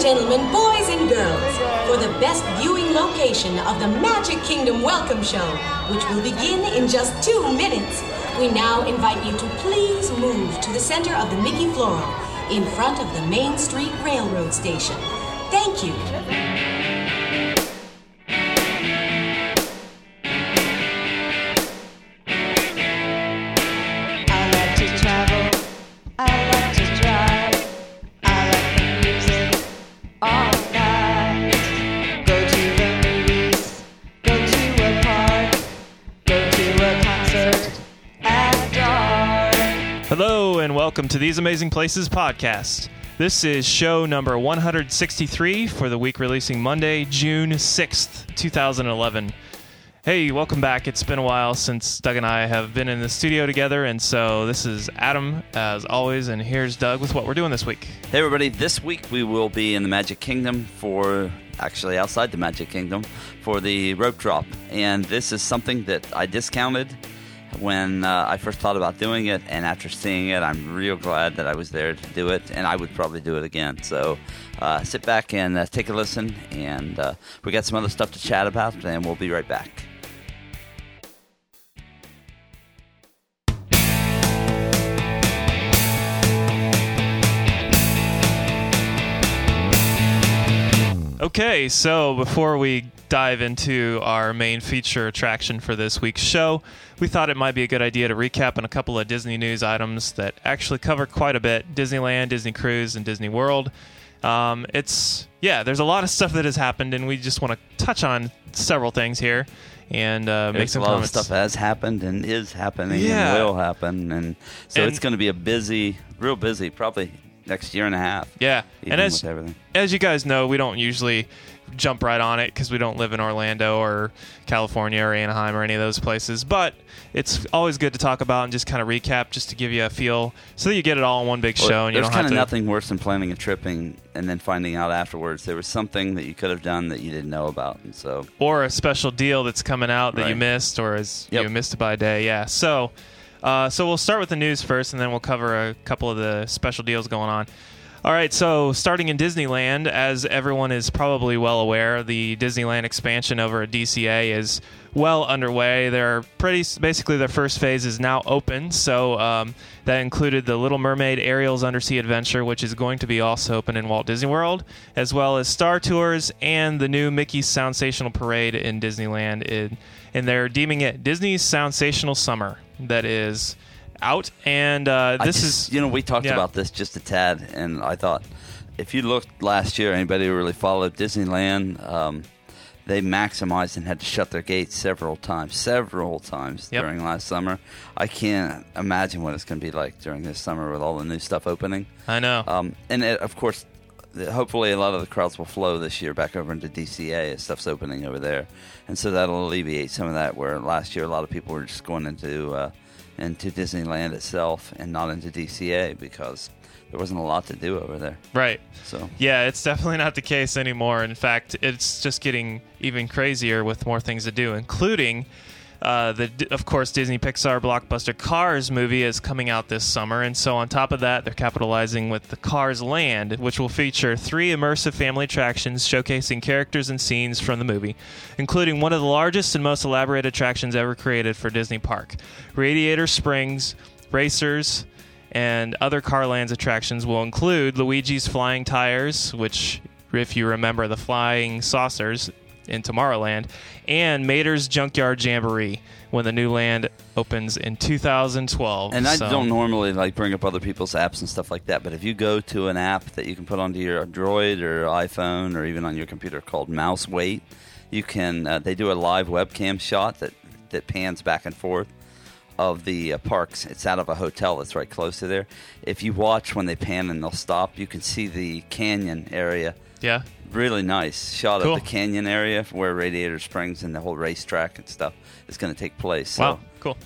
gentlemen, boys and girls, for the best viewing location of the Magic Kingdom Welcome Show, which will begin in just two minutes, we now invite you to please move to the center of the Mickey Floral in front of the Main Street Railroad Station. Thank you. To These Amazing Places podcast. This is show number 163 for the week releasing Monday, June 6th, 2011. Hey, welcome back. It's been a while since Doug and I have been in the studio together, and so this is Adam, as always, and here's Doug with what we're doing this week. Hey everybody, this week we will be in the Magic Kingdom for actually outside the Magic Kingdom for the rope drop. And this is something that I discounted when uh, I first thought about doing it. And after seeing it, I'm real glad that I was there to do it. And I would probably do it again. So uh, sit back and uh, take a listen. And uh, we got some other stuff to chat about, and we'll be right back. Okay, so before we dive into our main feature attraction for this week's show, we thought it might be a good idea to recap on a couple of Disney news items that actually cover quite a bit Disneyland, Disney Cruise, and Disney World. Um, it's, yeah, there's a lot of stuff that has happened, and we just want to touch on several things here and uh, make some a lot comments. of stuff has happened and is happening Yeah. and will happen, and so And- it's going to be a busy, real busy, probably next year and a half. Yeah, and as as you guys know, we don't usually jump right on it because we don't live in Orlando or California or Anaheim or any of those places. But it's always good to talk about and just kind of recap, just to give you a feel, so that you get it all in one big show and you There's kind of to. nothing worse than planning a tripping and then finding out afterwards there was something that you could have done that you didn't know about, and so or a special deal that's coming out that you missed or is Yep. you missed it by a day. Yeah. So, uh, so we'll start with the news first, and then we'll cover a couple of the special deals going on. All right. So, starting in Disneyland, as everyone is probably well aware, the Disneyland expansion over at DCA is well underway. They're pretty basically their first phase is now open. So um, that included the Little Mermaid Ariel's Undersea Adventure, which is going to be also open in Walt Disney World, as well as Star Tours and the new Mickey's Soundsational Parade in Disneyland. In, and they're deeming it Disney's Soundsational Summer. That is out, and uh, this just- is you know we talked yeah. about this just a tad, and I thought if you looked last year, anybody who really followed Disneyland, um, they maximized and had to shut their gates several times, several times Yep. during last summer. I can't imagine what it's going to be like during this summer with all the new stuff opening. I know. Um, and it, of course, hopefully a lot of the crowds will flow this year back over into DCA as stuff's opening over there, and so that'll alleviate some of that. Where last year a lot of people were just going into uh, into Disneyland itself and not into DCA because there wasn't a lot to do over there. right. So Yeah, it's definitely not the case anymore. In fact, it's just getting even crazier with more things to do, including uh, the, of course, Disney Pixar blockbuster Cars movie is coming out this summer, and so on top of that, they're capitalizing with the Cars Land, which will feature three immersive family attractions showcasing characters and scenes from the movie, including one of the largest and most elaborate attractions ever created for Disney Park. Radiator Springs, Racers, and other Cars Land attractions will include Luigi's Flying Tires, which, if you remember, the flying saucers in Tomorrowland, and Mater's Junkyard Jamboree when the new land opens in 2012. And I So- don't normally like bring up other people's apps and stuff like that, but if you go to an app that you can put onto your Android or iPhone or even on your computer called MouseWait, you can. Uh, they do a live webcam shot that that pans back and forth of the uh, parks. It's out of a hotel that's right close to there. If you watch when they pan and they'll stop, you can see the canyon area. Yeah. Really nice shot Cool. of the canyon area where Radiator Springs and the whole racetrack and stuff is going to take place. So Wow. Cool.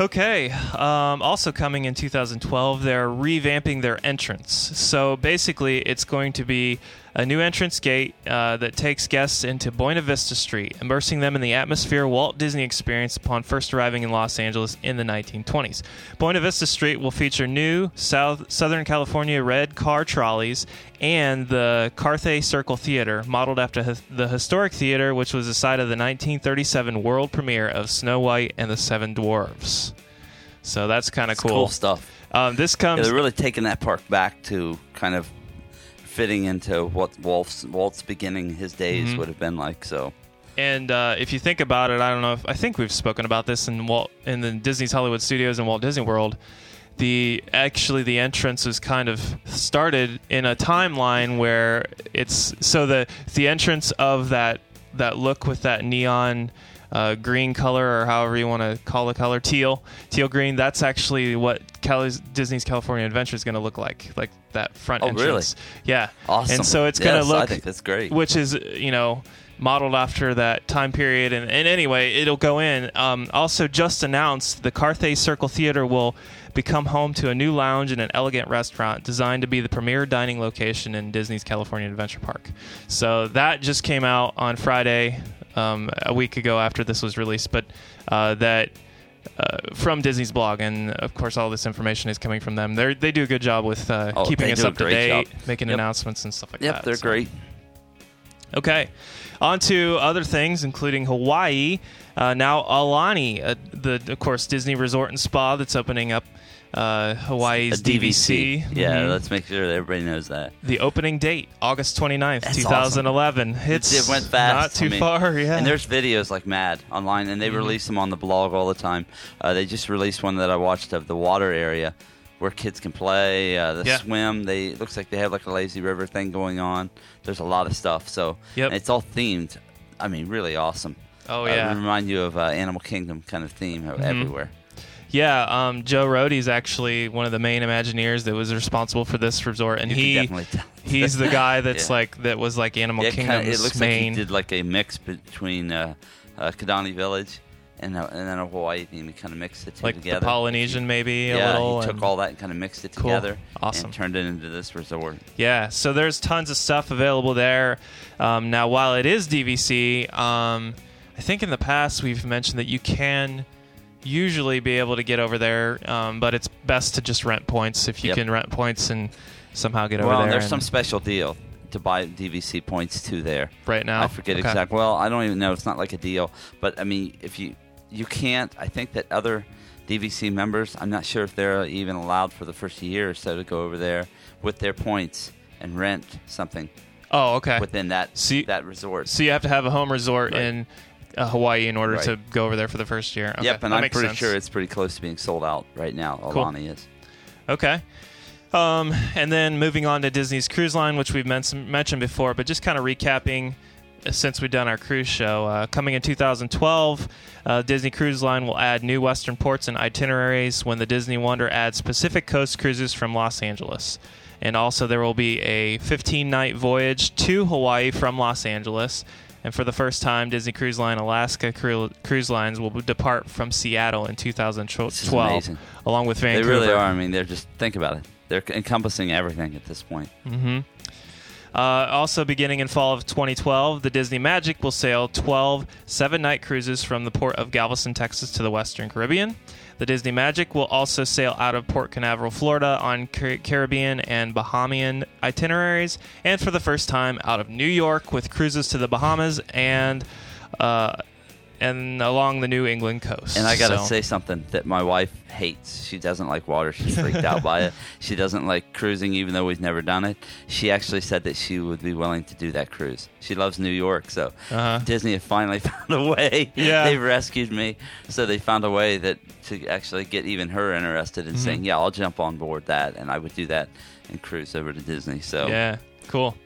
Okay. Um, also coming in 2012, they're revamping their entrance. So basically, it's going to be a new entrance gate uh, that takes guests into Buena Vista Street, immersing them in the atmosphere Walt Disney experienced upon first arriving in Los Angeles in the 1920s. Buena Vista Street will feature new South Southern California red car trolleys and the Carthay Circle Theater, modeled after the historic theater, which was the site of the 1937 world premiere of Snow White and the Seven Dwarfs. So that's kind of cool. cool stuff. Um, this Yeah, comes they're really taking that park back to kind of fitting into what Walt's Walt's beginning, his days Mhm. would have been like. So And uh, if you think about it, I don't know if I think we've spoken about this in Walt in the Disney's Hollywood Studios and Walt Disney World. The actually the entrance is kind of started in a timeline where it's so the the entrance of that that look with that neon uh, green color or however you want to call the color teal teal green. That's actually what Cali's, Disney's California Adventure is going to look like like that front Oh, really? entrance. Yeah. Awesome. and so it's going to look I think that's great. which is you know modeled after that time period. And, and anyway it'll go in. Um, also just announced the carthay circle theater will become home to a new lounge and an elegant restaurant designed to be the premier dining location in disney's california adventure park. So that just came out on friday um, a week ago after this was released but uh, that uh, from Disney's blog, and of course, all this information is coming from them. They they do a good job with uh, Oh, keeping us up to date, job. making Yep. announcements and stuff like yep, that. Yep, they're So- great. Okay, on to other things, including Hawaii. Uh, now, Aulani, uh, the of course Disney Resort and Spa that's opening up uh, Hawaii's A DVC. Yeah, Mhm. let's make sure that everybody knows that. the opening date, August 29th, That's 2011. It's it went fast. not too I mean, far. Yeah, And there's videos like mad online, and they Mhm. release them on the blog all the time. Uh, they just released one that I watched of the water area where kids can play, uh, the Yeah. swim. They it looks like they have like a lazy river thing going on. There's a lot of stuff. So Yep. it's all themed. I mean, really awesome. oh Uh, yeah, remind you of uh, Animal Kingdom kind of theme Mhm. everywhere. Yeah. Um, Joe Rohde's actually one of the main Imagineers that was responsible for this resort, and he definitely he's the guy that's Yeah. like that was like Animal Yeah, it kinda- it looks main. like he did like a mix between uh, uh, Kidani Village and, uh, and then a Hawaii theme. He kind of mixed the two like together. the Polynesian, maybe a little. yeah, took all that and kind of mixed it Cool. together Awesome. and turned it into this resort. Yeah, so there's tons of stuff available there. Um, now, while it is DVC, um, I think in the past we've mentioned that you can usually be able to get over there, um, but it's best to just rent points if you Yep. can rent points and somehow get over there. well, there. there's some special deal to buy DVC points to there. right now. I forget Okay. exact. Well, I don't even know. It's not like a deal, but I mean, if you you can't, I think that other DVC members, I'm not sure if they're even allowed for the first year or so to go over there with their points and rent something Oh, okay. within that So you- that resort. So you have to have a home resort Right. in uh, Hawaii in order Right. to go over there for the first year. Okay, yep, and I'm pretty sense. sure it's pretty close to being sold out right now. Cool. Is. Okay. Um, and then moving on to Disney's Cruise Line, which we've men- mentioned before, but just kind of recapping uh, since we've done our cruise show. Uh, coming in 2012, uh, Disney Cruise Line will add new Western ports and itineraries when the Disney Wonder adds Pacific Coast cruises from Los Angeles. And also, there will be a 15 night voyage to Hawaii from Los Angeles. And for the first time, Disney Cruise Line Alaska Cru- Cruise Lines will depart from Seattle in This is 2012, along with Vancouver. They really are. I mean, they're just think about it. They're encompassing everything at this point. hmm Uh, also, beginning in fall of 2012, the Disney Magic will sail 12 seven night cruises from the port of Galveston, Texas to the Western Caribbean. The Disney Magic will also sail out of Port Canaveral, Florida on Car- Caribbean and Bahamian itineraries, and for the first time out of New York with cruises to the Bahamas and uh, and along the New England coast. And I gotta So- say something that my wife hates. She doesn't like water. She's freaked out by it. She doesn't like cruising, even though we've never done it. She actually said that she would be willing to do that cruise. She loves New York, so Uh-huh. Disney have finally found a way. Yeah. they've rescued me, so they found a way that to actually get even her interested in Mhm. saying, "Yeah, I'll jump on board that," and I would do that and cruise over to Disney. So Yeah, cool.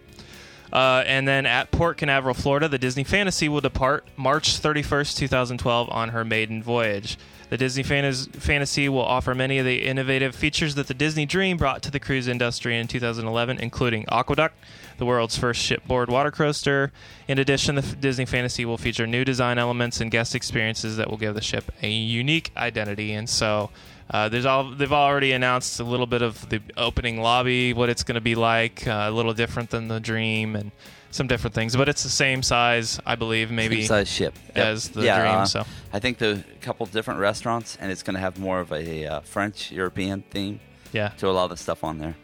Uh, and then at Port Canaveral, Florida, the Disney Fantasy will depart March 31st, 2012, on her maiden voyage. The Disney Fantas- Fantasy will offer many of the innovative features that the Disney Dream brought to the cruise industry in 2011, including AquaDuck, the world's first shipboard water coaster. In addition, the Disney Fantasy will feature new design elements and guest experiences that will give the ship a unique identity. And so, Uh, there's all they've already announced a little bit of the opening lobby, what it's going to be like, uh, a little different than the Dream, and some different things. But it's the same size, I believe, maybe Same size ship as the yeah, Dream. uh, so I think the couple different restaurants, and it's going to have more of a uh, French European theme yeah, to a lot of the stuff on there.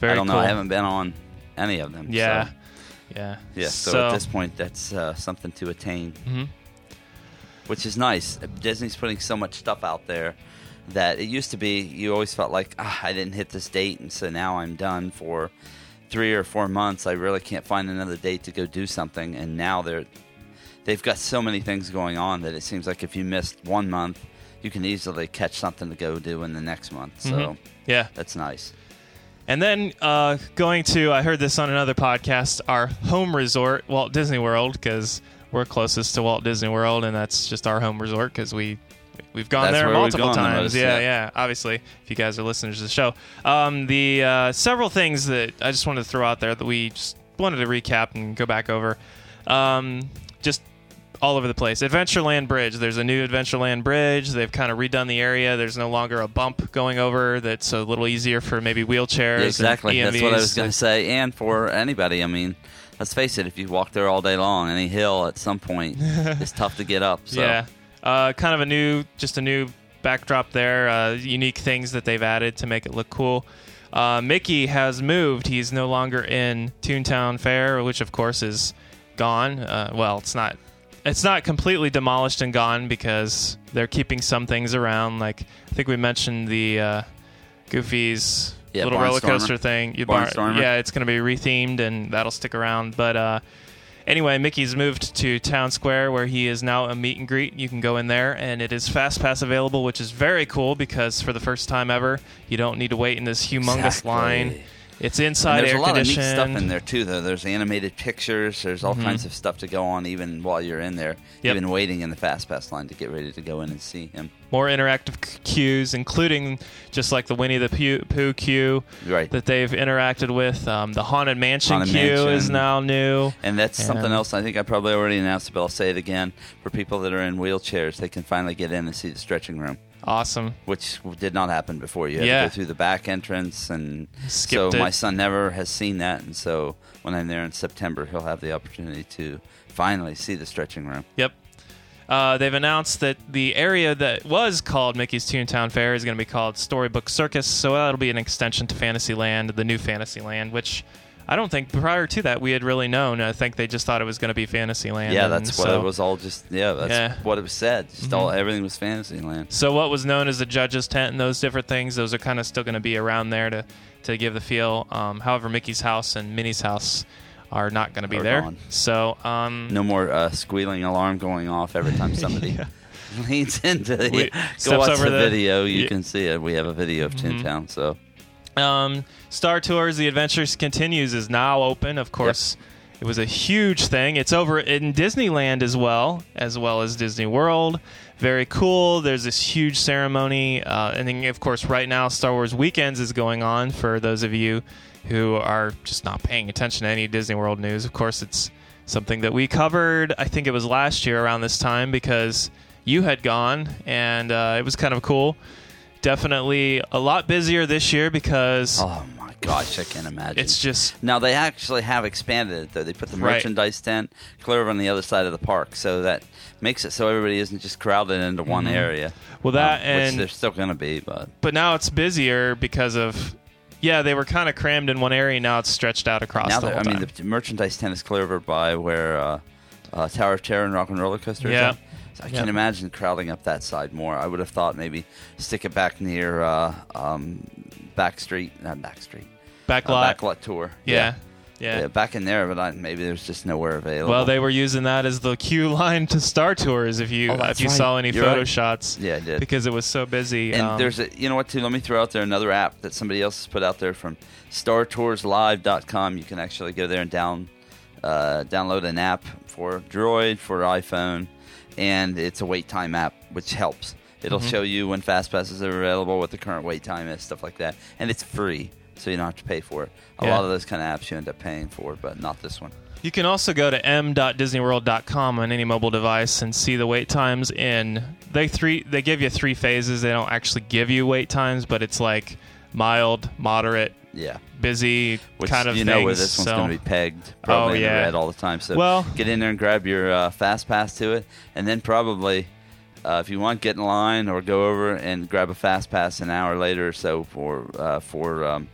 very I don't cool. know. I haven't been on any of them. Yeah, So, yeah, yeah. So, at this point, that's uh, something to attain, Mhm. which is nice. Disney's putting so much stuff out there that it used to be you always felt like ah, I didn't hit this date, and so now I'm done for three or four months. I really can't find another date to go do something, and now they're they've got so many things going on that it seems like if you missed one month, you can easily catch something to go do in the next month. So Mhm. yeah. that's nice. And then uh, going to, I heard this on another podcast, our home resort, Walt Disney World, because we're closest to Walt Disney World, and that's just our home resort because we we've gone That's there multiple gone the times. most, yeah, yeah. yeah. Obviously, if you guys are listeners to the show, um, the uh, several things that I just wanted to throw out there that we just wanted to recap and go back over. Um, just all over the place. Adventureland Bridge. There's a new Adventureland Bridge. They've kind of redone the area. There's no longer a bump going over. That's a little easier for maybe wheelchairs. Yeah, exactly. That's what I was going to say. And for anybody, I mean, let's face it, if you walk there all day long, any hill at some point is tough to get up. So. Yeah, uh, kind of a new, just a new backdrop there. Uh, unique things that they've added to make it look cool. Uh, Mickey has moved. He's no longer in Toontown Fair, which of course is gone. Uh, well, it's not. It's not completely demolished and gone because they're keeping some things around. Like I think we mentioned the uh, Goofy's Yeah, little roller coaster thing. Bar- yeah, it's going to be rethemed and that'll stick around. But uh, anyway, Mickey's moved to Town Square where he is now a meet and greet. You can go in there and it is Fast Pass available, which is very cool because for the first time ever, you don't need to wait in this humongous Exactly. line. It's inside And there's air a lot of neat stuff in there too, though. There's animated pictures. There's all kinds of stuff to go on, even while you're in there. Yep. Even waiting in the fast pass line to get ready to go in and see him. More interactive queues, including just like the Winnie the Pooh, Pooh queue Right. that they've interacted with. Um, the Haunted Mansion Haunted queue Mansion. is now new. And that's something else. I think I probably already announced it, but I'll say it again. For people that are in wheelchairs, they can finally get in and see the stretching room, Awesome. which did not happen before. You had Yeah. to go through the back entrance, and Skipped so it. my son never has seen that. And so when I'm there in September, he'll have the opportunity to finally see the stretching room. Yep. Uh, they've announced that the area that was called Mickey's Toontown Fair is going to be called Storybook Circus, so that'll be an extension to Fantasyland, the new Fantasyland, which I don't think prior to that we had really known. I think they just thought it was going to be Fantasyland. yeah, that's what so, it was all just. Yeah, that's Yeah. what it was said. Just all everything was Fantasyland. So what was known as the judges' tent and those different things, those are kind of still going to be around there to to give the feel. Um, however, Mickey's house and Minnie's house are not going to be Are there. gone. So um, No more uh, squealing alarm going off every time somebody leans into the. We- go watch over the, the- video. You Yeah. Mm-hmm. can see it. We have a video of Toontown. So Um, Star Tours: The Adventures Continues is now open. Of course, it was a huge thing. It's over in Disneyland as well, as well as Disney World. Very cool. There's this huge ceremony, uh, and then of course, right now, Star Wars Weekends is going on. For those of you who are just not paying attention to any Disney World news, of course, it's something that we covered. I think it was last year around this time because you had gone, and uh, it was kind of cool. Definitely a lot busier this year because Oh my gosh, I can't imagine. it's just now they actually have expanded it though. They put the Right. merchandise tent clear over on the other side of the park, so that makes it so everybody isn't just crowded into one area. Mm-hmm. Well, that Um, which and- they're still going to be, but but now it's busier because of yeah they were kind of crammed in one area now it's stretched out across now the that whole I mean the merchandise tent is clear over by where uh, uh, Tower of Terror and Rock and Roller Coaster. is Yeah. at. So I Yeah. can't imagine crowding up that side more. I would have thought maybe stick it back near uh, um, Back Street, not Back Street, back uh, lot Backlot Tour. yeah yeah, Yeah, back in there, but I, maybe there's just nowhere available. well they were using that as the queue line to Star Tours if you Oh, if you right. saw any You're photo right. shots Yeah, I did. because it was so busy And um, there's a, you know what, too? Let me throw out there another app that somebody else has put out there from StarToursLive.com. You can actually go there and down, uh, download an app for Droid, for iPhone, and it's a wait time app, which helps. It'll Mm-hmm. show you when fast passes are available, what the current wait time is, stuff like that, and it's free, so you don't have to pay for it. A Yeah. lot of those kind of apps you end up paying for, but not this one. You can also go to m.disneyworld.com on any mobile device and see the wait times in they three they give you three phases. They don't actually give you wait times, but it's like mild, moderate, Yeah. busy Which kind of you things. know where this one's so, going to be pegged probably Oh, in the yeah. red all the time. So Well- get in there and grab your uh, fast pass to it, and then probably uh, if you want, get in line or go over and grab a fast pass an hour later or so for uh, for um,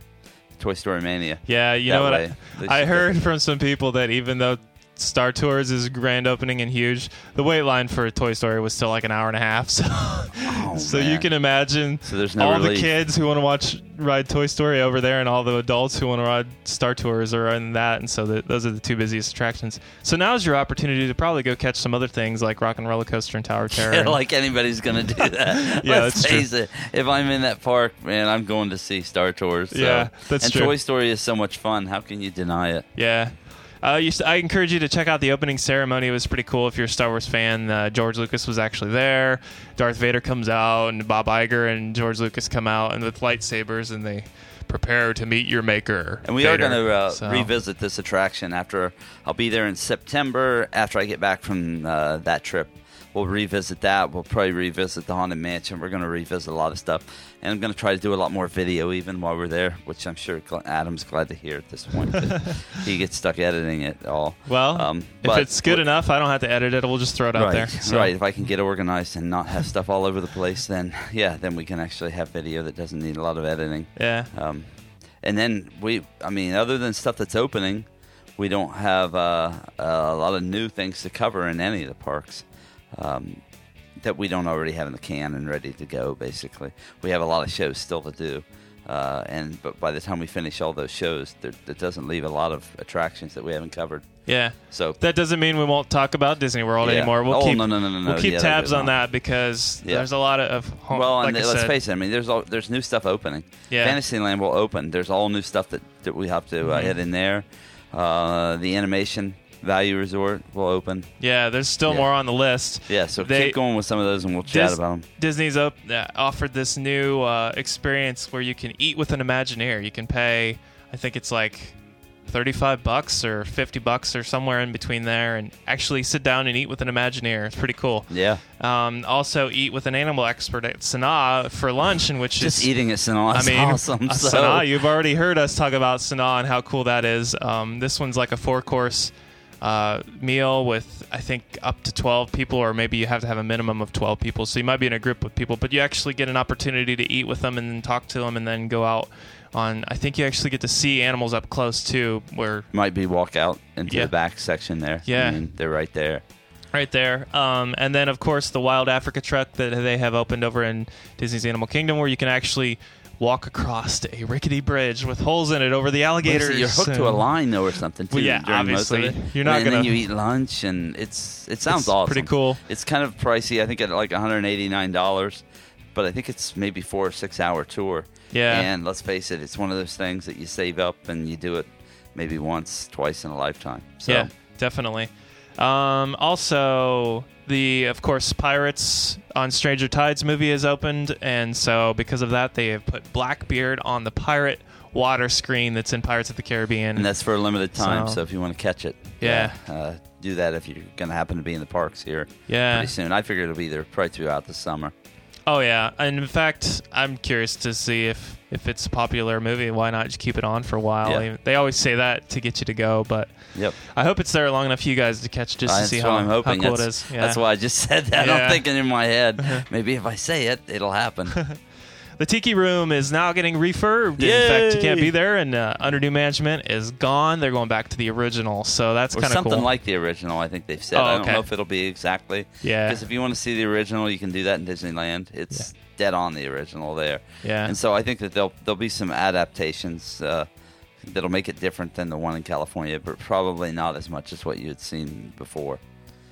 Toy Story Mania. yeah, you that know what? way. I, I heard from some people that even though Star Tours is grand opening and huge, the wait line for Toy Story was still like an hour and a half. So, oh, so you Oh, can imagine So there's no all the kids who want to watch ride Toy Story over there, and all the adults who want to ride Star Tours are in that, and so the, those are the two busiest attractions. So now's your opportunity to probably go catch some other things like Rock and Roller Coaster and Tower of Terror. Yeah, like anybody's going to do that. Yeah, Let's that's true. it. If I'm in that park, man, I'm going to see Star Tours. so- Yeah, that's and true. Toy Story is so much fun. How can you deny it? Yeah. Uh, you, I encourage you to check out the opening ceremony. It was pretty cool if you're a Star Wars fan. Uh, George Lucas was actually there. Darth Vader comes out, and Bob Iger and George Lucas come out and with lightsabers, and they prepare to meet your maker. And we are going to uh, So- revisit this attraction after I'll be there in September after I get back from uh, that trip. We'll revisit that. We'll probably revisit the Haunted Mansion. We're going to revisit a lot of stuff. And I'm going to try to do a lot more video even while we're there, which I'm sure Adam's glad to hear at this point. he gets stuck editing it all. Well, Um, if it's good enough, I don't have to edit it. We'll just throw it out there. So- Right. If I can get organized and not have stuff all over the place, then yeah, then we can actually have video that doesn't need a lot of editing. Yeah. Um, and then we, I mean, other than stuff that's opening, we don't have uh, a lot of new things to cover in any of the parks um, that we don't already have in the can and ready to go. Basically, we have a lot of shows still to do. Uh, and but by the time we finish all those shows, there, that doesn't leave a lot of attractions that we haven't covered. Yeah. So That doesn't mean we won't talk about Disney World Yeah. anymore. We'll Oh, keep, no, no, no, no. We'll keep Yeah, tabs on that because Yeah. there's a lot of home, Well, like and let's said, face it. I mean, there's all, there's new stuff opening. Yeah. Fantasyland will open. There's all new stuff that, that we have to uh, Mhm. hit in there. Uh, the animation Value Resort will open. Yeah, there's still Yeah. more on the list. Yeah, so They- keep going with some of those, and we'll chat Dis- about them. Disney's up uh, offered this new uh, experience where you can eat with an Imagineer. You can pay, I think it's like 35 bucks or 50 bucks or somewhere in between there, and actually sit down and eat with an Imagineer. It's pretty cool. Yeah, Um, also, eat with an animal expert at Sanaa for lunch, in which just is eating at Sanaa I mean, awesome. uh, So Sanaa, you've already heard us talk about Sanaa and how cool that is. Um, this one's like a four course uh, meal with, I think, up to 12 people, or maybe you have to have a minimum of 12 people. So you might be in a group with people, but you actually get an opportunity to eat with them and then talk to them and then go out on. I think you actually get to see animals up close too, where might be walk out into Yeah. the back section there. Yeah. I mean, they're right there. right there. Um, and then, of course, the Wild Africa truck that they have opened over in Disney's Animal Kingdom, where you can actually walk across a rickety bridge with holes in it over the alligators. Basically, You're hooked to a line though, or something too. Well, yeah, during most of obviously. You're not and gonna- then you eat lunch, and it's it sounds It's awesome. pretty cool. It's kind of pricey. I think at like 189 dollars, but I think it's maybe four or six hour tour. Yeah. And let's face it, it's one of those things that you save up and you do it maybe once, twice in a lifetime. So Yeah, definitely. Um, also, the of course Pirates on Stranger Tides movie has opened, and so because of that, they have put Blackbeard on the pirate water screen that's in Pirates of the Caribbean. and that's for a limited time. So, So- if you want to catch it, Yeah. uh, do that if you're going to happen to be in the parks here yeah. pretty soon. I figure it'll be there probably throughout the summer. Oh yeah, and in fact, I'm curious to see if if it's a popular movie. Why not just keep it on for a while? Yeah. They always say that to get you to go, but Yep. I hope it's there long enough for you guys to catch just to see how, I'm hoping. how cool that's, it is. Yeah. that's why I just said that. Yeah. I'm thinking in my head, maybe if I say it, it'll happen. The Tiki Room is now getting refurbed. In fact, you can't be there, and uh, under new management is gone. They're going back to the original, so that's kind of something cool. like the original. I think they've said. Oh, I don't know if it'll be exactly. Yeah. Because if you want to see the original, you can do that in Disneyland. It's dead on the original there. Yeah. And so I think that there'll there'll be some adaptations uh, that'll make it different than the one in California, but probably not as much as what you had seen before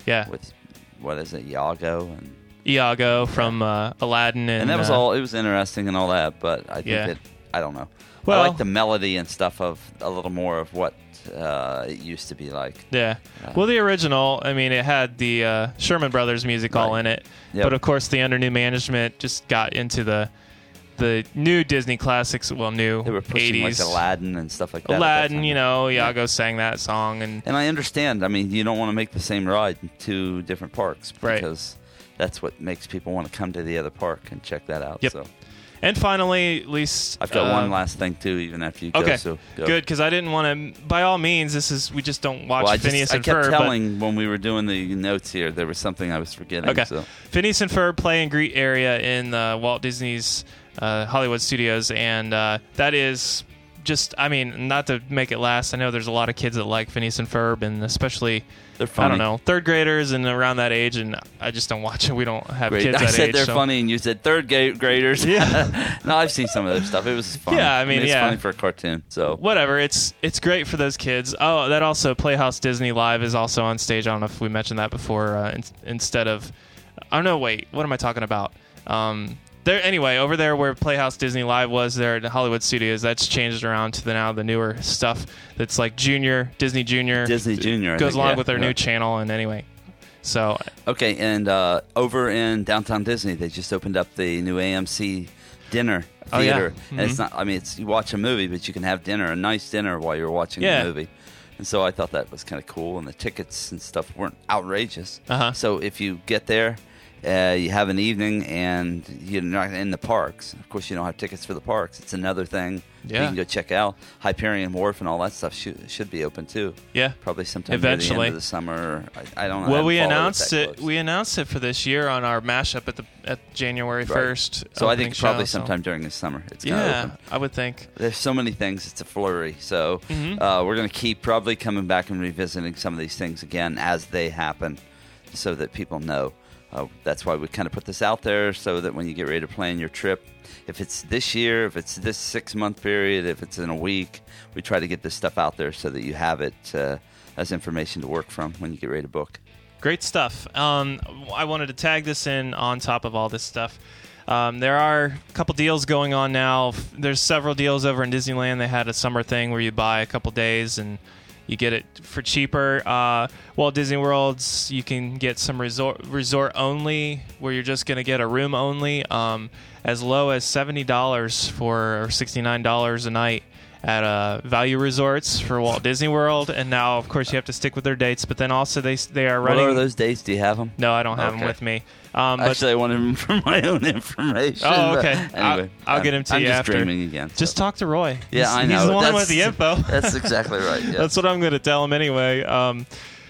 yeah, with what is it, Iago and Iago from uh, Aladdin, and, and that was uh, all. It was interesting and all that, but I think Yeah. that I don't know. Well- I like the melody and stuff of a little more of what uh, it used to be like. Yeah. Uh, Well, the original, I mean, it had the uh, Sherman Brothers music all Right. in it, Yep. but of course, the under new management just got into the the new Disney classics. Well, new They were pushing 80s. like Aladdin and stuff like that. at that Aladdin, time. you know, Iago sang that song, and And I understand. I mean, you don't want to make the same ride in two different parks Right. That's what makes people want to come to the other park and check that out. Yep. So And finally, at least I've got uh, one last thing too, even after you go. Okay, So go. good because I didn't want to. By all means, this is we just don't watch Well, I, just, Phineas I and kept Ferb. but- telling when we were doing the notes here, there was something I was forgetting. Okay. So. Phineas and Ferb play and greet area in uh, Walt Disney's uh, Hollywood Studios, and uh, that is just. I mean, not to make it last. I know there's a lot of kids that like Phineas and Ferb, and especially They're I don't know third graders and around that age, and I just don't watch it. We don't have Great. kids I that said age. they're so- funny, and you said third ga- graders. Yeah. no, I've seen some of their stuff. It was funny. Yeah, I mean, it's yeah. funny for a cartoon. So whatever. It's it's great for those kids. Oh, that also Playhouse Disney Live is also on stage. I don't know if we mentioned that before. Uh, in, instead don't know. wait, what am I talking about? Um, there anyway over there where Playhouse Disney Live was there at Hollywood Studios. That's changed around to the now the newer stuff that's like Junior Disney Junior Disney Junior goes think, along yeah, with their yeah. new channel. And anyway, so Okay, and uh, over in downtown Disney, they just opened up the new AMC dinner Oh, yeah. theater, and it's Mhm. not. I mean, it's you watch a movie, but you can have dinner, a nice dinner while you're watching the movie. And so I thought that was kind of cool, and the tickets and stuff weren't outrageous. Uh-huh. So if you get there, uh, you have an evening, and you're not in the parks. Of course, you don't have tickets for the parks. It's another thing you can go check out. Hyperion Wharf and all that stuff should, should be open too. yeah. Probably sometime near the Eventually. end of the summer. I, I don't know. Well, we announced it. close. We announced it for this year on our mashup at the at January Right. first. So I think probably sometime during the summer it's Yeah, open. I would think. There's so many things; it's a flurry. So Mhm. uh, we're going to keep probably coming back and revisiting some of these things again as they happen, so that people know. Uh, that's why we kind of put this out there, so that when you get ready to plan your trip, if it's this year, if it's this six month period, if it's in a week, we try to get this stuff out there so that you have it uh, as information to work from when you get ready to book. Great stuff. Um, I wanted to tag this in on top of all this stuff. Um, there are a couple deals going on now. There's several deals over in Disneyland. They had a summer thing where you buy a couple days and you get it for cheaper. Uh, Walt Disney World's you can get some resort resort only where you're just to get a room only, um, as low as seventy dollars for or sixty nine dollars a night at uh, value resorts for Walt Disney World. And now, of course, you have to stick with their dates. But then also they they are running. What are those dates? Do you have them? No, I don't have them with me. Um, but Actually, I wanted them for my own information. Oh, okay. Anyway, I'll- I'll I'm- get 'em to I'm you just after. dreaming again. just talk to Roy. Yeah, He's- I know. He's the one That's- with the info. That's exactly right. Yeah. That's what I'm going to tell him anyway. Um,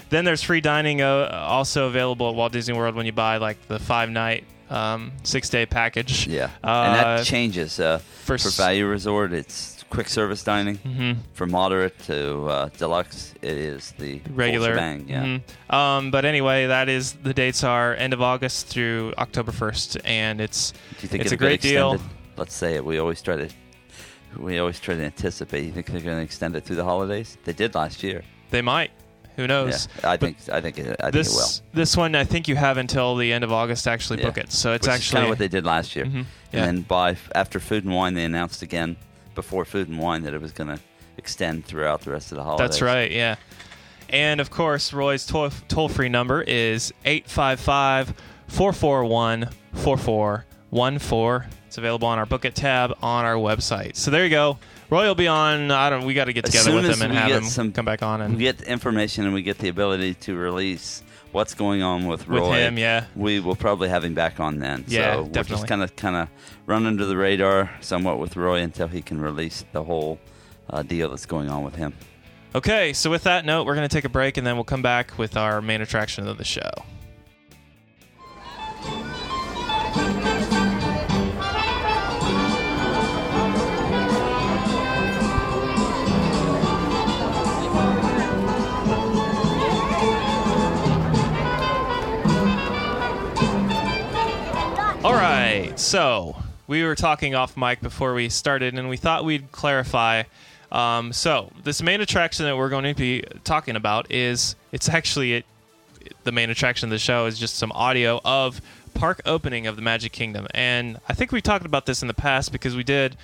then there's free dining uh, also available at Walt Disney World when you buy like the five night, um, six day package. yeah, Uh, and that changes. Uh, for for value resort, it's quick service dining. Mhm. For moderate to uh, deluxe, it is the regular. shebang, Yeah. Mhm. Um, but anyway, that is the dates are end of August through October 1st, and it's think it's a great deal. Let's say it. We always try to. We always try to anticipate. You think they're going to extend it through the holidays? They did last year. They might. Who knows? Yeah, I But think. I think. It, I think this it will. this one, I think you have until the end of August to actually Yeah. book it. So it's Which actually kind of what they did last year. Mhm. Yeah. And then by after Food and Wine, they announced again before Food and Wine that it was going to extend throughout the rest of the holidays. That's right, yeah. And of course, Roy's toll free number is 855 441 4414. It's available on our Book It tab on our website. So there you go. Roy will be on. I don't. We got to get together with him and have him some- come back on We and get information and we get the ability to release what's going on with Roy. with him. Yeah, We will probably have him back on then. Yeah, so we're definitely. just kind of kind of run under the radar somewhat with Roy until he can release the whole uh, deal that's going on with him. Okay, so with that note, we're going to take a break and then we'll come back with our main attraction of the show. Right, so we were talking off mic before we started, and we thought we'd clarify. Um, so this main attraction that we're going to be talking about is it's actually it, the main attraction of the show is just some audio of park opening of the Magic Kingdom, and I think we talked about this in the past because we did.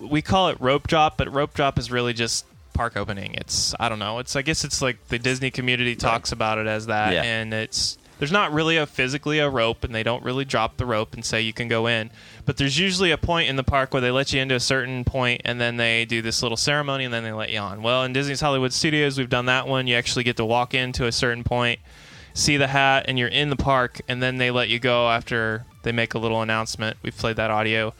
We call it rope drop, but rope drop is really just park opening. It's I don't know. It's I guess it's like the Disney community talks about it as that, Yeah. and it's there's not really a physically a rope, and they don't really drop the rope and say you can go in. But there's usually a point in the park where they let you into a certain point, and then they do this little ceremony, and then they let you on. Well, in Disney's Hollywood Studios, we've done that one. You actually get to walk into a certain point, see the hat and you're in the park, and then they let you go after they make a little announcement. We've played that audio.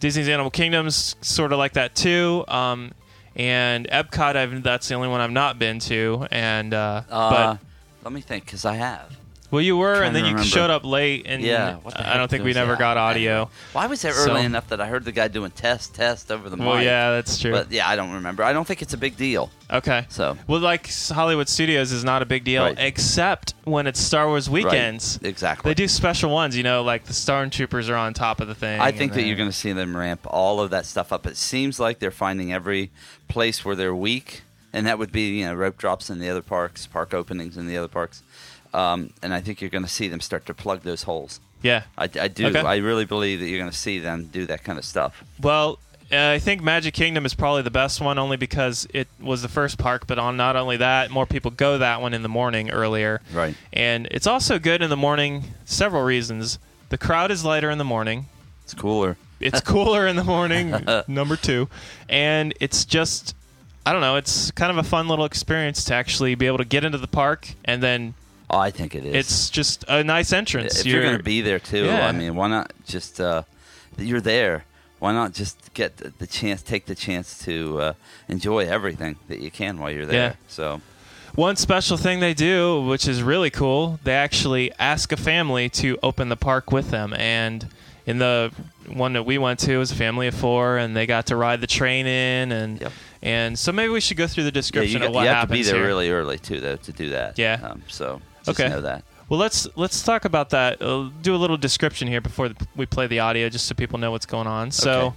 Disney's Animal Kingdom's sort of like that too. Um, and Epcot, I've, that's the only one I've not been to. And uh, Uh, but let me think, because I have. Well, you were, and then you remember. showed up late, and Yeah. I don't think we never that? got audio. Well, I was there So- early enough that I heard the guy doing test, test over the Well, mic. yeah, that's true. But yeah, I don't remember. I don't think it's a big deal. Okay. So Well, like Hollywood Studios is not a big deal, Right. except when it's Star Wars weekends. exactly. They do special ones, you know, like the Stormtroopers are on top of the thing. I think that you're going to see them ramp all of that stuff up. It seems like they're finding every place where they're weak, and that would be you know rope drops in the other parks, park openings in the other parks, um, and I think you're going to see them start to plug those holes. Yeah. I, I do. Okay. I really believe that you're going to see them do that kind of stuff. Well, uh, I think Magic Kingdom is probably the best one, only because it was the first park. But on not only that, more people go that one in the morning earlier. Right. And it's also good in the morning. Several reasons. The crowd is lighter in the morning. It's cooler. It's cooler in the morning. number two, and it's just. I don't know. It's kind of a fun little experience to actually be able to get into the park, and then I think it is. it's just a nice entrance. if you're, going to be there too, Yeah. I mean, why not just uh, you're there? Why not just get the, the chance, take the chance to uh, enjoy everything that you can while you're there? Yeah. So One special thing they do, which is really cool, they actually ask a family to open the park with them. And in the one that we went to, it was a family of four, and they got to ride the train in, and Yep. and so maybe we should go through the yeah, you, description of what you have to be there here. really early too, though, to do that. Yeah. Um, so just Okay. know that. Well, let's let's talk about that. Uh, do a little description here before we play the audio, just so people know what's going on. So. Okay.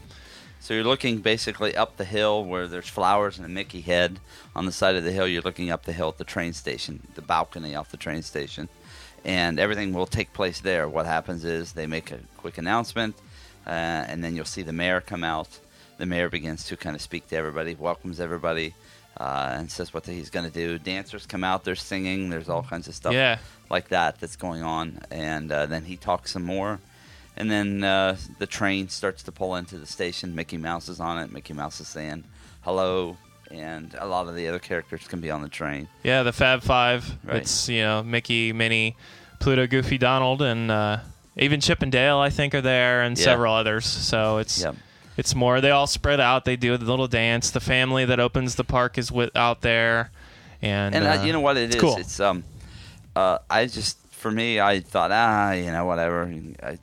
So you're looking basically up the hill where there's flowers and a Mickey head on the side of the hill. You're looking up the hill at the train station, the balcony off the train station, and everything will take place there. What happens is they make a quick announcement, uh, and then you'll see the mayor come out. The mayor begins to kind of speak to everybody, welcomes everybody, uh, and says what he's going to do. Dancers come out, they're singing. There's all kinds of stuff Yeah. like that that's going on, and uh, then he talks some more, and then uh, the train starts to pull into the station. Mickey Mouse is on it. Mickey Mouse is saying hello, and a lot of the other characters can be on the train. Yeah, the Fab Five. Right. It's you know Mickey, Minnie, Pluto, Goofy, Donald, and uh, even Chip and Dale. I think are there, and Yeah. several others. So it's Yep. It's more. They all spread out. They do a little dance. The family that opens the park is with out there, and And uh, uh, you know what it it's is? Cool. It's um, uh, I just for me, I thought ah, you know, whatever. I,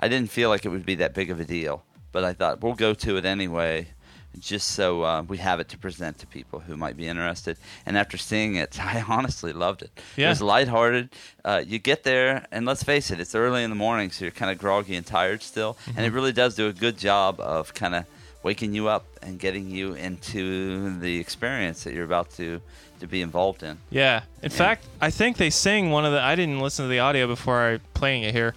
I didn't feel like it would be that big of a deal, but I thought we'll go to it anyway, just so uh, we have it to present to people who might be interested. And after seeing it, I honestly loved it. It was lighthearted. Uh, you get there, and let's face it, it's early in the morning, so you're kind of groggy and tired still, and Mm-hmm. it really does do a good job of kind of waking you up and getting you into the experience that you're about to to be involved in. Yeah. In fact, I think they sing one of the. I didn't listen to the audio before I playing it here.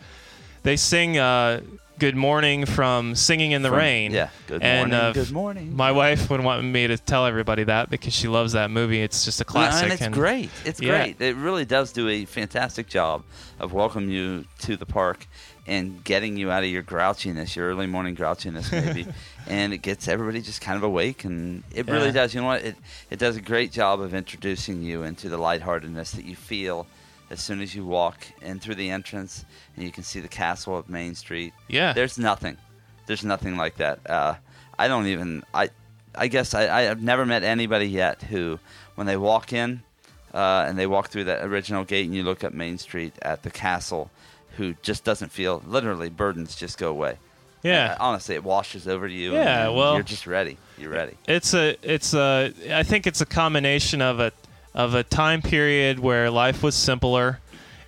They sing uh, "Good Morning" from "Singing in the From- Rain." Yeah. Good And, morning. uh, good morning. My wife would want me to tell everybody that because she loves that movie. It's just a classic. And it's great. It's Yeah. great. It really does do a fantastic job of welcoming you to the park and getting you out of your grouchiness, your early morning grouchiness, maybe. and it gets everybody just kind of awake. And it really Yeah. does. You know what? It, it does a great job of introducing you into the lightheartedness that you feel as soon as you walk in through the entrance and you can see the castle of Main Street. Yeah. There's nothing. There's nothing like that. Uh, I don't even. I. I guess I, I have never met anybody yet who, when they walk in, uh, and they walk through that original gate, and you look up Main Street at the castle, who just doesn't feel literally burdens just go away. Yeah. Uh, honestly, it washes over you. Yeah, and well- you're just ready. You're ready. it's a it's a I think it's a combination of a of a time period where life was simpler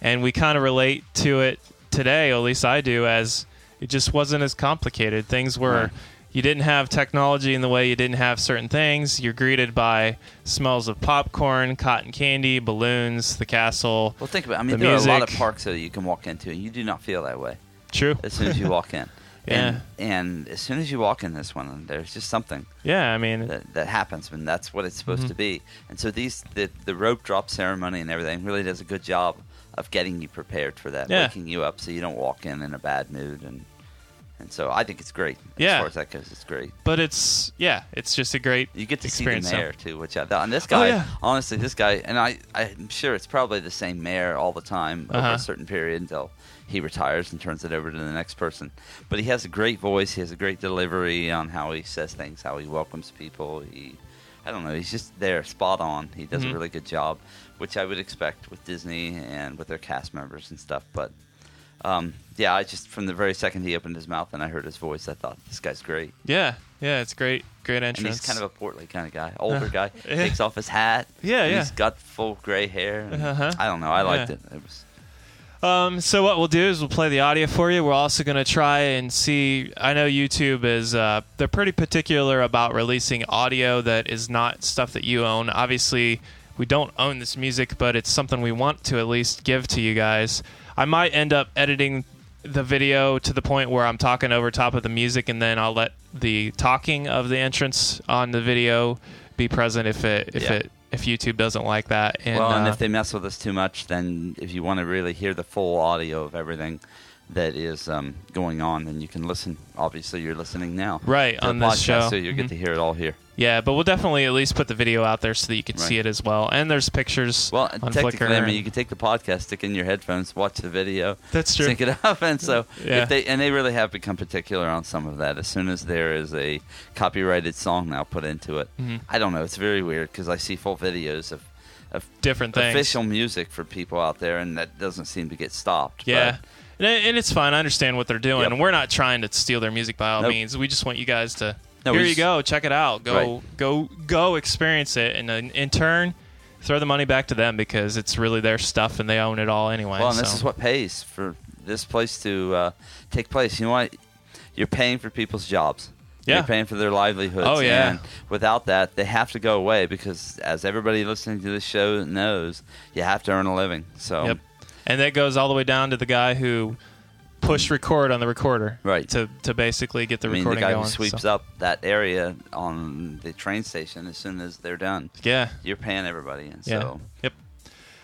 and we kind of relate to it today, at least I do as it just wasn't as complicated. Things were Right. you didn't have technology in the way you didn't have certain things. You're greeted by smells of popcorn, cotton candy, balloons, the castle. Well, think about. it. I mean, The there are a lot of parks that you can walk into, and you do not feel that way True. as soon as you walk in. Yeah. And, and as soon as you walk in this one, there's just something. Yeah, I mean that, that happens and that's what it's supposed Mhm. to be and so these the, the rope drop ceremony and everything really does a good job of getting you prepared for that Yeah. waking you up so you don't walk in in a bad mood and And so I think it's great. Yeah. As far as that goes, it's great. But it's yeah, it's just a great You get to experience. see the mayor too, which I thought. And this guy, Oh, yeah. honestly, this guy, and I, I'm sure it's probably the same mayor all the time over Uh-huh. a certain period until he retires and turns it over to the next person. But he has a great voice. He has a great delivery on how he says things, how he welcomes people. He, I don't know, he's just there, spot on. He does Mhm. a really good job, which I would expect with Disney and with their cast members and stuff. But um, yeah, I just from the very second he opened his mouth and I heard his voice, I thought this guy's great. Yeah, yeah, it's great, great And entrance. he's kind of a portly kind of guy, older guy. Yeah. Takes off his hat. Yeah, yeah. He's got full gray hair. and Uh-huh. I don't know. I liked Yeah. it. It was Um, so what we'll do is we'll play the audio for you. We're also going to try and see. I know YouTube is uh, they're pretty particular about releasing audio that is not stuff that you own. Obviously, we don't own this music, but it's something we want to at least give to you guys. I might end up editing the video to the point where I'm talking over top of the music, and then I'll let the talking of the entrance on the video be present if it if Yeah. it if YouTube doesn't like that. And, well, and uh, if they mess with us too much, then if you want to really hear the full audio of everything that is um, going on, and you can listen. Obviously, you're listening now, Right, on the this podcast, show. so you get Mhm. to hear it all here. Yeah, but we'll definitely at least put the video out there so that you can see it as well. And there's pictures Well, on technically, Flickr. I mean, you can take the podcast, stick in your headphones, watch the video, That's true. sync it up, and so Yeah. if they and they really have become particular on some of that. As soon as there is a copyrighted song now put into it, Mhm. I don't know. It's very weird because I see full videos of of Different things. official music for people out there, and that doesn't seem to get stopped. Yeah. And, it- and it's fine. I understand what they're doing. Yep. And we're not trying to steal their music by all Nope. means. We just want you guys to No, here you go, check it out. Go Right. go go experience it and then in turn throw the money back to them because it's really their stuff and they own it all anyway. Well, and this is what pays for this place to uh, take place. You know what? You're paying for people's jobs. Yeah. You're paying for their livelihoods. Oh, yeah. And without that, they have to go away because, as everybody listening to this show knows, you have to earn a living. So, Yep. And that goes all the way down to the guy who pushed record on the recorder. Right. To to basically get the I mean, the guy going. who sweeps so. up that area on the train station as soon as they're done, Yeah. you're paying everybody. And Yeah. so, Yep.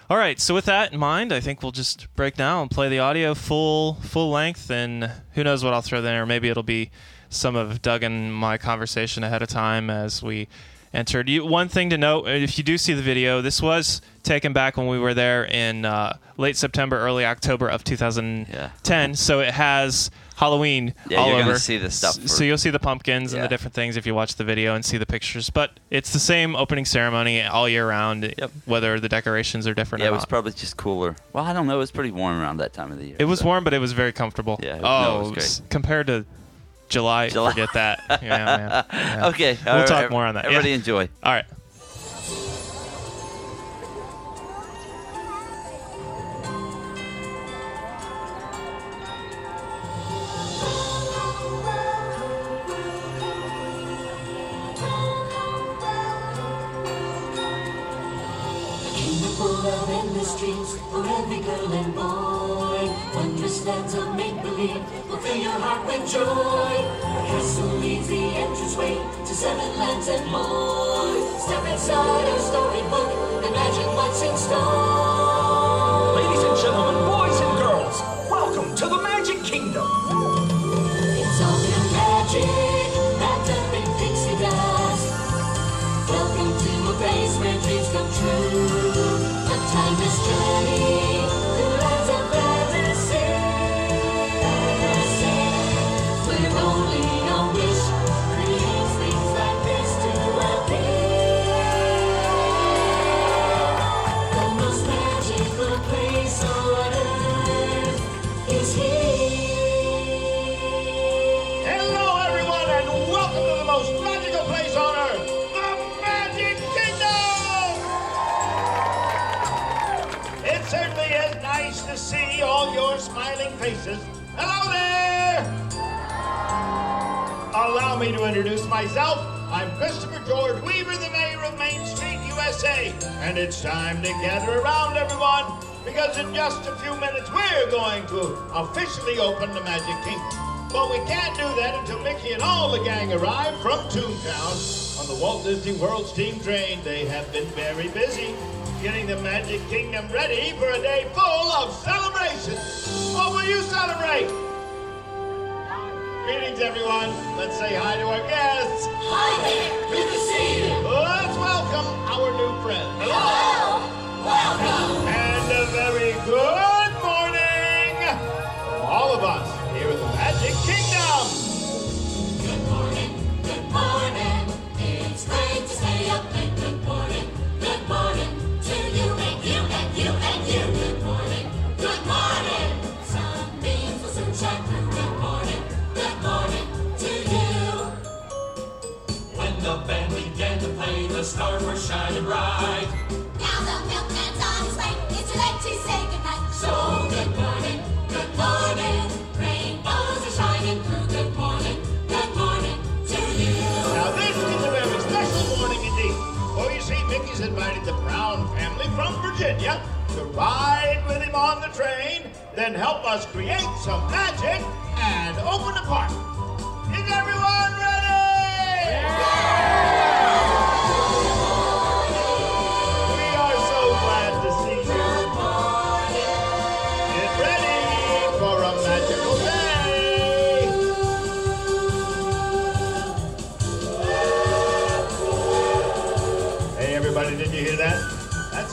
All right. So with that in mind, I think we'll just break down and play the audio full full length, and who knows what I'll throw there. Maybe it'll be some of Doug and my conversation ahead of time as we entered. You, one thing to note: if you do see the video, this was taken back when we were there in uh, late September, early October of 2010. So it has Halloween Yeah, all over. see the stuff for- So you'll see the pumpkins and the different things if you watch the video and see the pictures. But it's the same opening ceremony all year round, Yep. whether the decorations are different yeah, or it was not. probably just cooler. Well, I don't know. It was pretty warm around that time of the year. it was so. warm, but it was very comfortable. Yeah, it- oh, no, it was great. compared to July, July. forget that. Yeah, yeah, yeah. Okay, We'll all right, talk more on that. Everybody Yeah. enjoy. All right. Kingdom full of endless dreams for every girl and boy. Wondrous lands of make believe seven lands and more. Step inside our storybook, imagine what's in store. Smiling faces. Hello there! Allow me to introduce myself. I'm Christopher George Weaver, the mayor of Main Street, USA. And it's time to gather around, everyone, because in just a few minutes we're going to officially open the Magic Kingdom. But we can't do that until Mickey and all the gang arrive from Toontown on the Walt Disney World steam train. They have been very busy getting the Magic Kingdom ready for a day full of celebration. What will you celebrate? Greetings, everyone. Let's say hi to our guests. Hi there. Good to see you. Let's welcome our new friends. Hello. Welcome. And a very good invited the Brown family from Virginia to ride with him on the train, then help us create some magic and open the park. Is everyone ready? We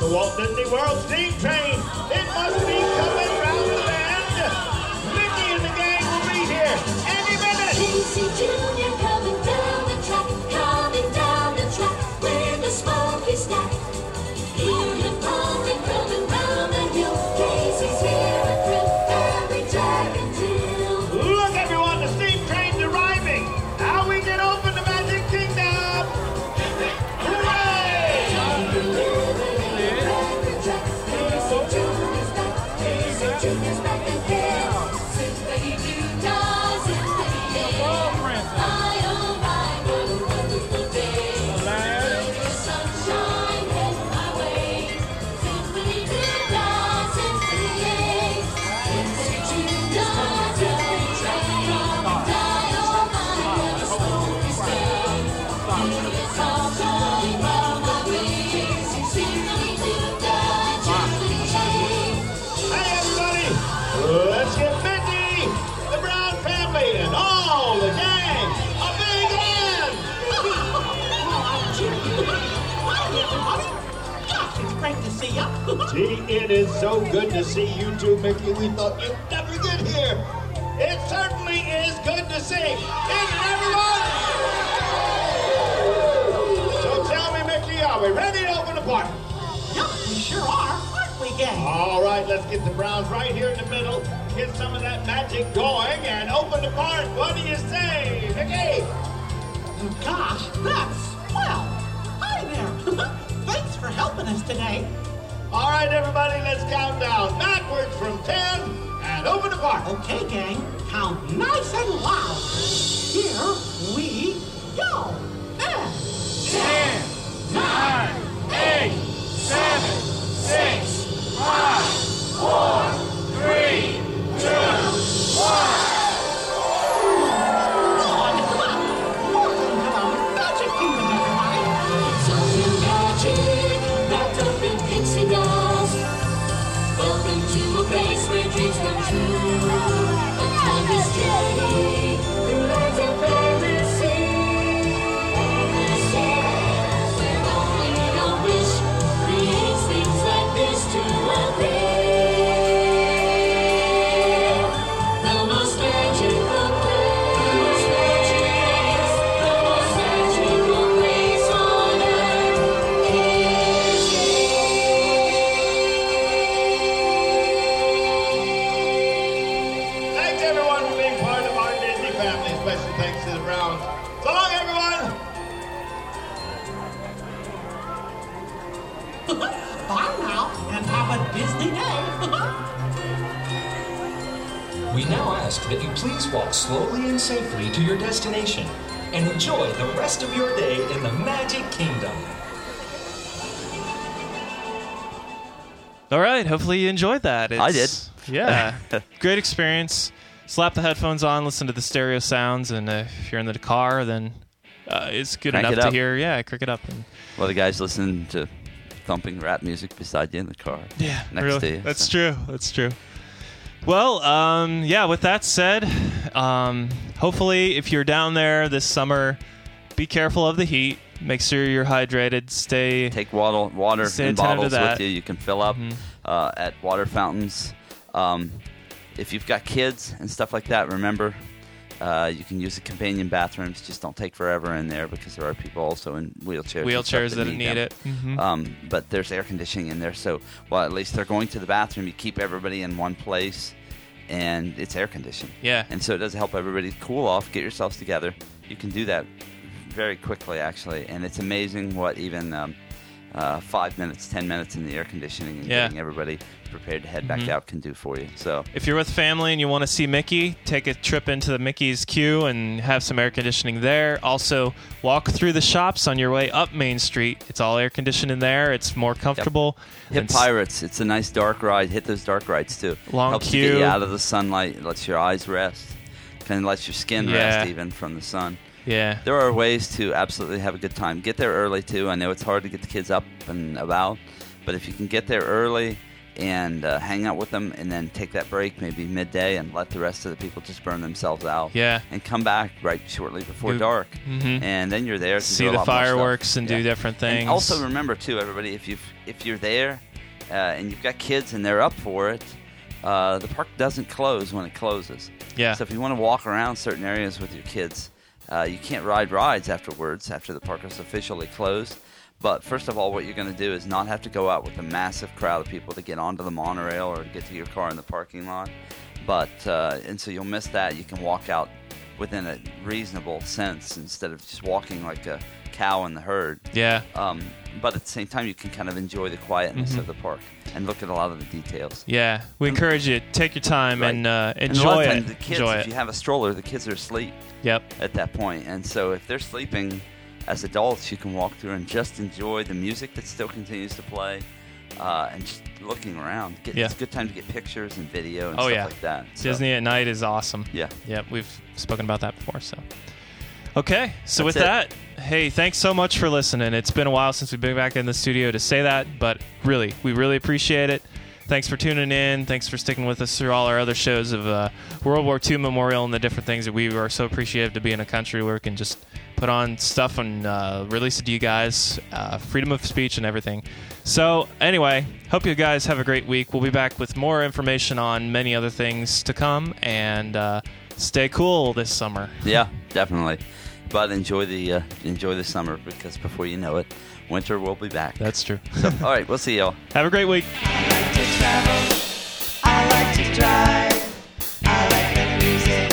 the Walt Disney World Steam Train. It is so good to see you too, Mickey. We thought you'd never get here. It certainly is good to see. Isn't it, everyone? So tell me, Mickey, are we ready to open the park? yep, we sure are, aren't we, gang? All right, let's get the Browns right here in the middle. Get some of that magic going and open the park. What do you say, Mickey? Oh, gosh, that's swell. Hi there. Thanks for helping us today. All right, everybody, let's count down backwards from 10 and open the park. Okay, gang, count nice and loud. Here we go. Hopefully you enjoyed that. I did. Yeah. Great experience. Slap the headphones on, listen to the stereo sounds, and uh, if you're in the car, then uh, it's good Crank enough it to up. hear. Yeah, crick it up. And, Well, the guys listen to thumping rap music beside you in the car. yeah, next really. to you. That's so. true. That's true. Well, um, yeah. With that said, um, hopefully, if you're down there this summer, be careful of the heat. Make sure you're hydrated. Stay. Take water, water Stay in bottles with you. You can fill up Mhm. Uh, at water fountains. Um, if you've got kids and stuff like that, remember uh, you can use the companion bathrooms. Just don't take forever in there because there are people also in wheelchairs. Wheelchairs that need them. it. Mhm. Um, but there's air conditioning in there, so well at least they're going to the bathroom. You keep everybody in one place, and it's air conditioned. Yeah. And so it does help everybody cool off, get yourselves together. You can do that very quickly, actually, and it's amazing what even um, uh, five minutes, ten minutes in the air conditioning and Yeah. getting everybody prepared to head back Mhm. out can do for you. So If you're with family and you want to see Mickey, take a trip into the Mickey's queue and have some air conditioning there. Also, walk through the shops on your way up Main Street. It's all air conditioned in there. It's more comfortable. hit And s- Pirates. It's a nice dark ride. Hit those dark rides too. Long Helps queue. get you out of the sunlight. Lets your eyes rest. Kind of lets your skin Yeah. rest even from the sun. Yeah. There are ways to absolutely have a good time. Get there early too. I know it's hard to get the kids up and about, but if you can get there early and uh, hang out with them, and then take that break maybe midday and let the rest of the people just burn themselves out. Yeah. And come back right shortly before Do- dark, Mhm. and then you're there to See the lot more stuff. fireworks and do different And things. also remember too, everybody, if you if you're there uh, and you've got kids and they're up for it, uh, the park doesn't close when it closes. Yeah. So if you want to walk around certain areas with your kids, uh, you can't ride rides afterwards after the park is officially closed. But first of all, what you're going to do is not have to go out with a massive crowd of people to get onto the monorail or get to your car in the parking lot. But uh, and so you'll miss that. You can walk out within a reasonable sense instead of just walking like a cow in the herd. Yeah. Um, but at the same time, you can kind of enjoy the quietness Mhm. of the park and look at a lot of the details. Yeah. We encourage you to take your time Right. and uh, And a lot enjoy of it. The kids, enjoy if it. you have a stroller, the kids are asleep. Yep. At that point, and so if they're sleeping, as adults, you can walk through and just enjoy the music that still continues to play, uh, and just looking around. Get, Yeah. It's a good time to get pictures and video and oh stuff yeah. like that. So- Disney at night is awesome. Yeah. Yep. We've spoken about that before. So. Okay. So That's with it. that, hey, thanks so much for listening. It's been a while since we've been back in the studio to say that, but really, we really appreciate it. Thanks for tuning in. Thanks for sticking with us through all our other shows of uh, World War II Memorial and the different things that we are so appreciative to be in a country where we can just put on stuff and uh, release it to you guys. Uh, freedom of speech and everything. So, anyway, hope you guys have a great week. We'll be back with more information on many other things to come and uh, stay cool this summer. Yeah, definitely. But enjoy the uh, enjoy the summer because before you know it, winter will be back. That's true. So, all right, we'll see y'all. Have a great week. to travel. I like to drive. I like the music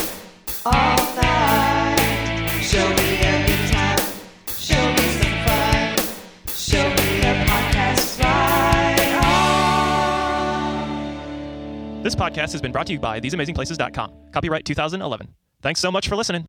all night. Show me a time. Show me some fun. Show me a podcast right on. This podcast has been brought to you by theseamazingplaces.com. Copyright 2011. Thanks so much for listening.